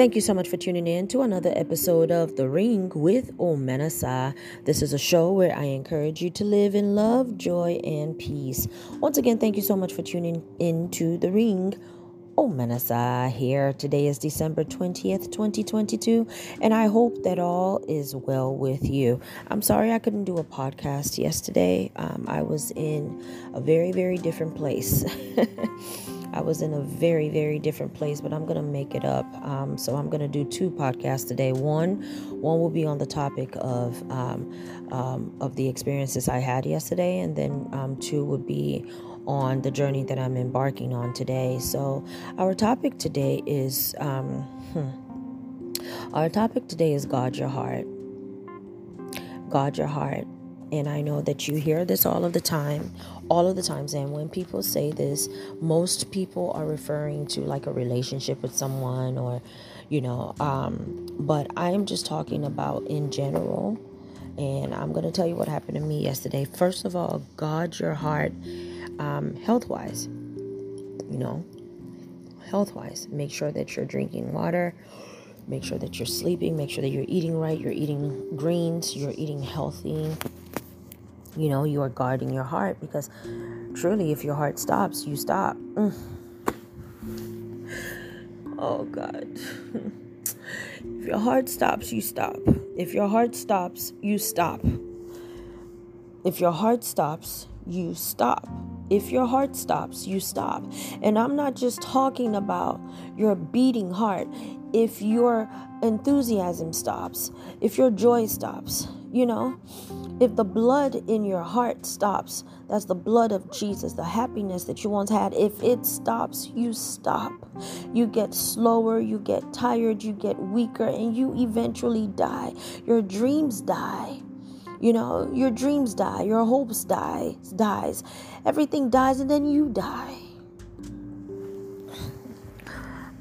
Thank you so much for tuning in to another episode of The Ring with Omenesa. This is a show where I encourage you to live in love, joy, and peace. Once again, thank you so much for tuning in to The Ring. Omenesa here. Today is December 20th, 2022, and I hope that all is well with you. I'm sorry I couldn't do a podcast yesterday. Um, I was in a very, very different place. I was in a very, very different place, but I'm gonna make it up. Um, so I'm gonna do two podcasts today. One, one will be on the topic of um, um, of the experiences I had yesterday, and then um, two would be on the journey that I'm embarking on today. So our topic today is um, hmm, our topic today is guard your heart. Guard your heart. And I know that you hear this all of the time, all of the times. And when people say this, most people are referring to like a relationship with someone or, you know, um, but I am just talking about in general. And I'm going to tell you what happened to me yesterday. First of all, guard your heart um, health wise. You know, health wise. Make sure that you're drinking water. Make sure that you're sleeping. Make sure that you're eating right. You're eating greens. You're eating healthy you know, you are guarding your heart because truly, if your heart stops, you stop. Mm. Oh, God. if your heart stops, you stop. If your heart stops, you stop. If your heart stops, you stop. If your heart stops, you stop. And I'm not just talking about your beating heart. If your enthusiasm stops, if your joy stops, you know, if the blood in your heart stops, that's the blood of Jesus, the happiness that you once had. If it stops, you stop. You get slower, you get tired, you get weaker, and you eventually die. Your dreams die. You know, your dreams die, your hopes die, dies. Everything dies and then you die.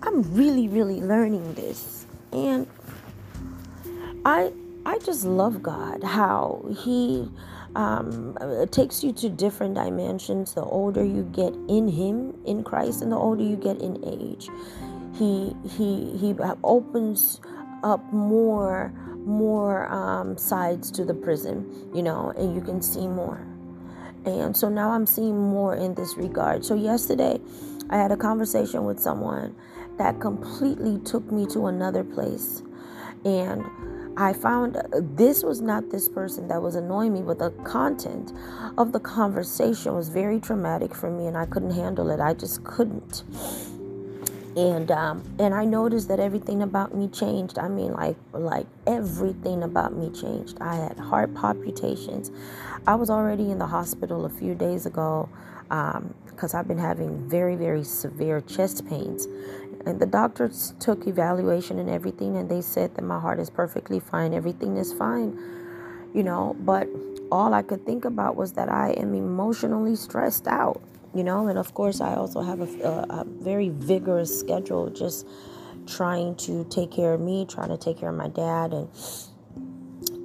I'm really, really learning this. And I I just love God, how He um, takes you to different dimensions the older you get in Him, in Christ, and the older you get in age. He He He opens up more more um, sides to the prison, you know, and you can see more. And so now I'm seeing more in this regard. So yesterday, I had a conversation with someone that completely took me to another place, and I found this was not this person that was annoying me, but the content of the conversation was very traumatic for me, and I couldn't handle it. I just couldn't. And um, and I noticed that everything about me changed. I mean, like like everything about me changed. I had heart palpitations. I was already in the hospital a few days ago because um, I've been having very very severe chest pains and the doctors took evaluation and everything and they said that my heart is perfectly fine everything is fine you know but all i could think about was that i am emotionally stressed out you know and of course i also have a, a, a very vigorous schedule just trying to take care of me trying to take care of my dad and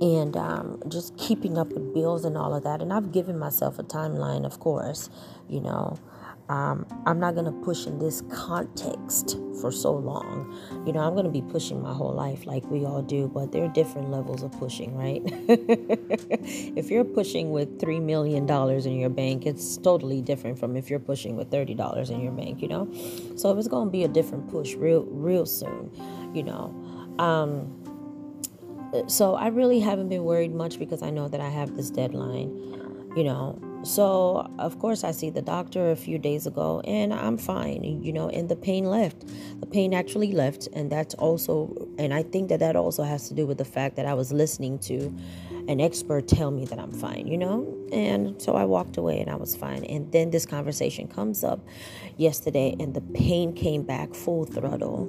and um, just keeping up with bills and all of that. And i've given myself a timeline of course you know um, I'm not going to push in this context for so long. You know, I'm going to be pushing my whole life like we all do, but there are different levels of pushing, right? if you're pushing with $3 million in your bank, it's totally different from if you're pushing with $30 in your bank, you know? So it's going to be a different push real, real soon, you know? Um, so I really haven't been worried much because I know that I have this deadline, you know so, of course, I see the doctor a few days ago and I'm fine, you know, and the pain left. The pain actually left. And that's also, and I think that that also has to do with the fact that I was listening to an expert tell me that I'm fine, you know? And so I walked away and I was fine. And then this conversation comes up yesterday and the pain came back full throttle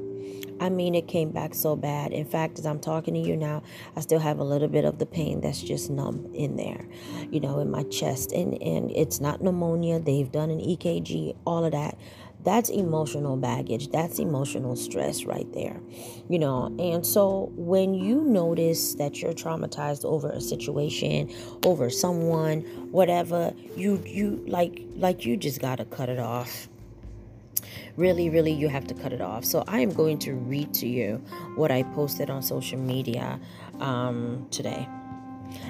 I mean, it came back so bad. In fact, as I'm talking to you now, I still have a little bit of the pain that's just numb in there, you know, in my chest. And, and it's not pneumonia. They've done an EKG, all of that. That's emotional baggage. That's emotional stress right there, you know. And so when you notice that you're traumatized over a situation, over someone, whatever, you you like like you just gotta cut it off really, really, you have to cut it off. So I am going to read to you what I posted on social media um, today.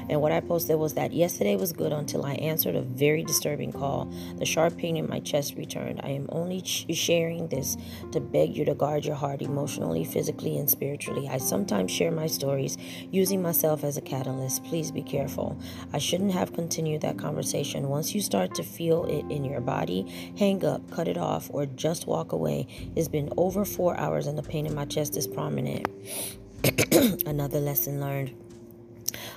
And what I posted was that yesterday was good until I answered a very disturbing call. The sharp pain in my chest returned. I am only ch- sharing this to beg you to guard your heart emotionally, physically, and spiritually. I sometimes share my stories using myself as a catalyst. Please be careful. I shouldn't have continued that conversation. Once you start to feel it in your body, hang up, cut it off, or just walk away. It's been over four hours and the pain in my chest is prominent. Another lesson learned.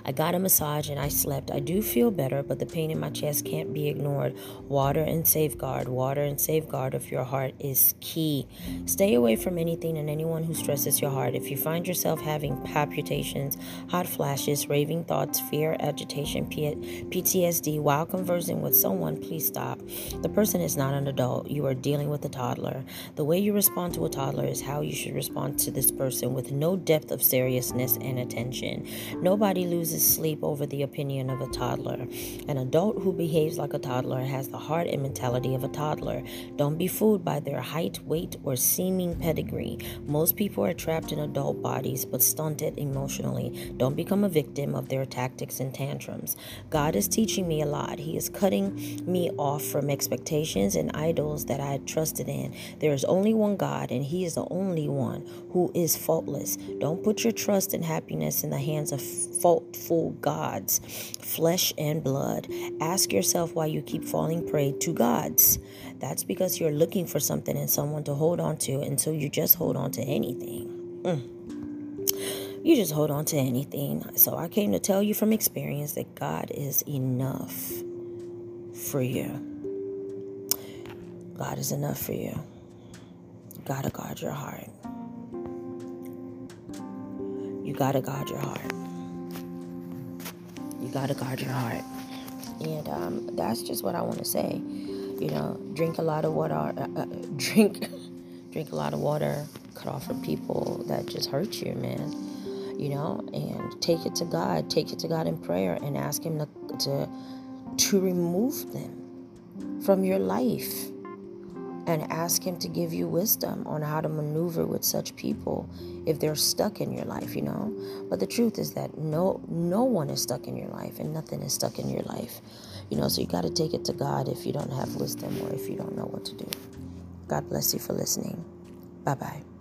I got a massage and I slept. I do feel better, but the pain in my chest can't be ignored. Water and safeguard. Water and safeguard of your heart is key. Stay away from anything and anyone who stresses your heart. If you find yourself having palpitations, hot flashes, raving thoughts, fear, agitation, PTSD while conversing with someone, please stop. The person is not an adult. You are dealing with a toddler. The way you respond to a toddler is how you should respond to this person with no depth of seriousness and attention. Nobody loses sleep over the opinion of a toddler. An adult who behaves like a toddler has the heart and mentality of a toddler. Don't be fooled by their height, weight, or seeming pedigree. Most people are trapped in adult bodies but stunted emotionally. Don't become a victim of their tactics and tantrums. God is teaching me a lot. He is cutting me off from expectations and idols that I had trusted in. There is only one God, and He is the only one who is faultless. Don't put your trust and happiness in the hands of faultful gods, flesh and blood. Ask yourself why you keep falling prey to gods. That's because you're looking for something and someone to hold on to, and so you just hold on to anything. Mm. You just hold on to anything. So I came to tell you from experience that God is enough for you. God is enough for you. You gotta guard your heart. You gotta guard your heart you got to guard your heart. And um, that's just what I want to say. You know, drink a lot of water. Uh, uh, drink, drink a lot of water. Cut off from people that just hurt you, man. You know, and take it to God. Take it to God in prayer and ask Him to to, to remove them from your life and ask Him to give you wisdom on how to maneuver with such people if they're stuck in your life, you know. But the truth is that no, no one is stuck in your life, and nothing is stuck in your life, you know. So you got to take it to God if you don't have wisdom or if you don't know what to do. God bless you for listening. Bye bye.